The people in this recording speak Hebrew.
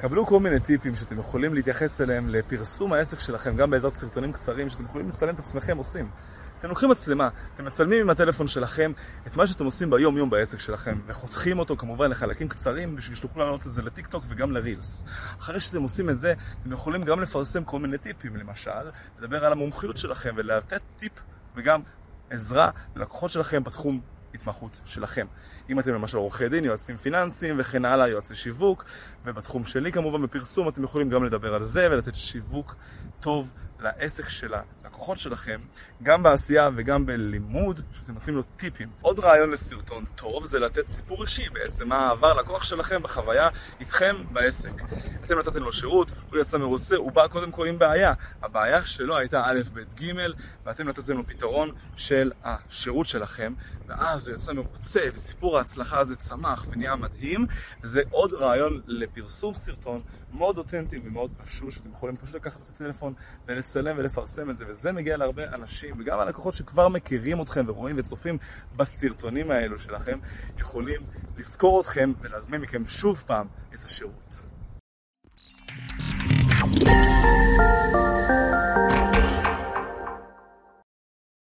קבלו כל מיני טיפים שאתם יכולים להתייחס אליהם לפרסום העסק שלכם גם בעזרת סרטונים קצרים שאתם יכולים לצלם את עצמכם עושים. אתם לוקחים מצלמה, אתם מצלמים עם הטלפון שלכם את מה שאתם עושים ביום יום בעסק שלכם וחותכים אותו כמובן לחלקים קצרים בשביל שתוכלו לענות את זה לטיק טוק וגם לרילס. אחרי שאתם עושים את זה, אתם יכולים גם לפרסם כל מיני טיפים למשל, לדבר על המומחיות שלכם ולתת טיפ וגם עזרה ללקוחות שלכם בתחום התמחות שלכם. אם אתם למשל עורכי דין, יועצים פיננסיים וכן הלאה, יועצי שיווק, ובתחום שלי כמובן בפרסום אתם יכולים גם לדבר על זה ולתת שיווק טוב לעסק של הלקוחות שלכם, גם בעשייה וגם בלימוד, שאתם נותנים לו טיפים. עוד רעיון לסרטון טוב זה לתת סיפור אישי בעצם, מה עבר לקוח שלכם בחוויה איתכם בעסק. אתם נתתם לו שירות, הוא יצא מרוצה, הוא בא קודם כל עם בעיה. הבעיה שלו הייתה א', ב', ג', ואתם נתתם לו פתרון של השירות שלכם, ואז הוא יצא מרוצה, וסיפור ההצלחה הזה צמח ונהיה מדהים. זה עוד רעיון לפרסום סרטון מאוד אותנטי ומאוד פשוט, שאתם יכולים פשוט לקחת את הטלפון ולצלם ולפרסם את זה, וזה מגיע להרבה אנשים, וגם הלקוחות שכבר מכירים אתכם ורואים וצופים בסרטונים האלו שלכם, יכולים לזכור אתכם ולהזמין מכם שוב פעם את השירות.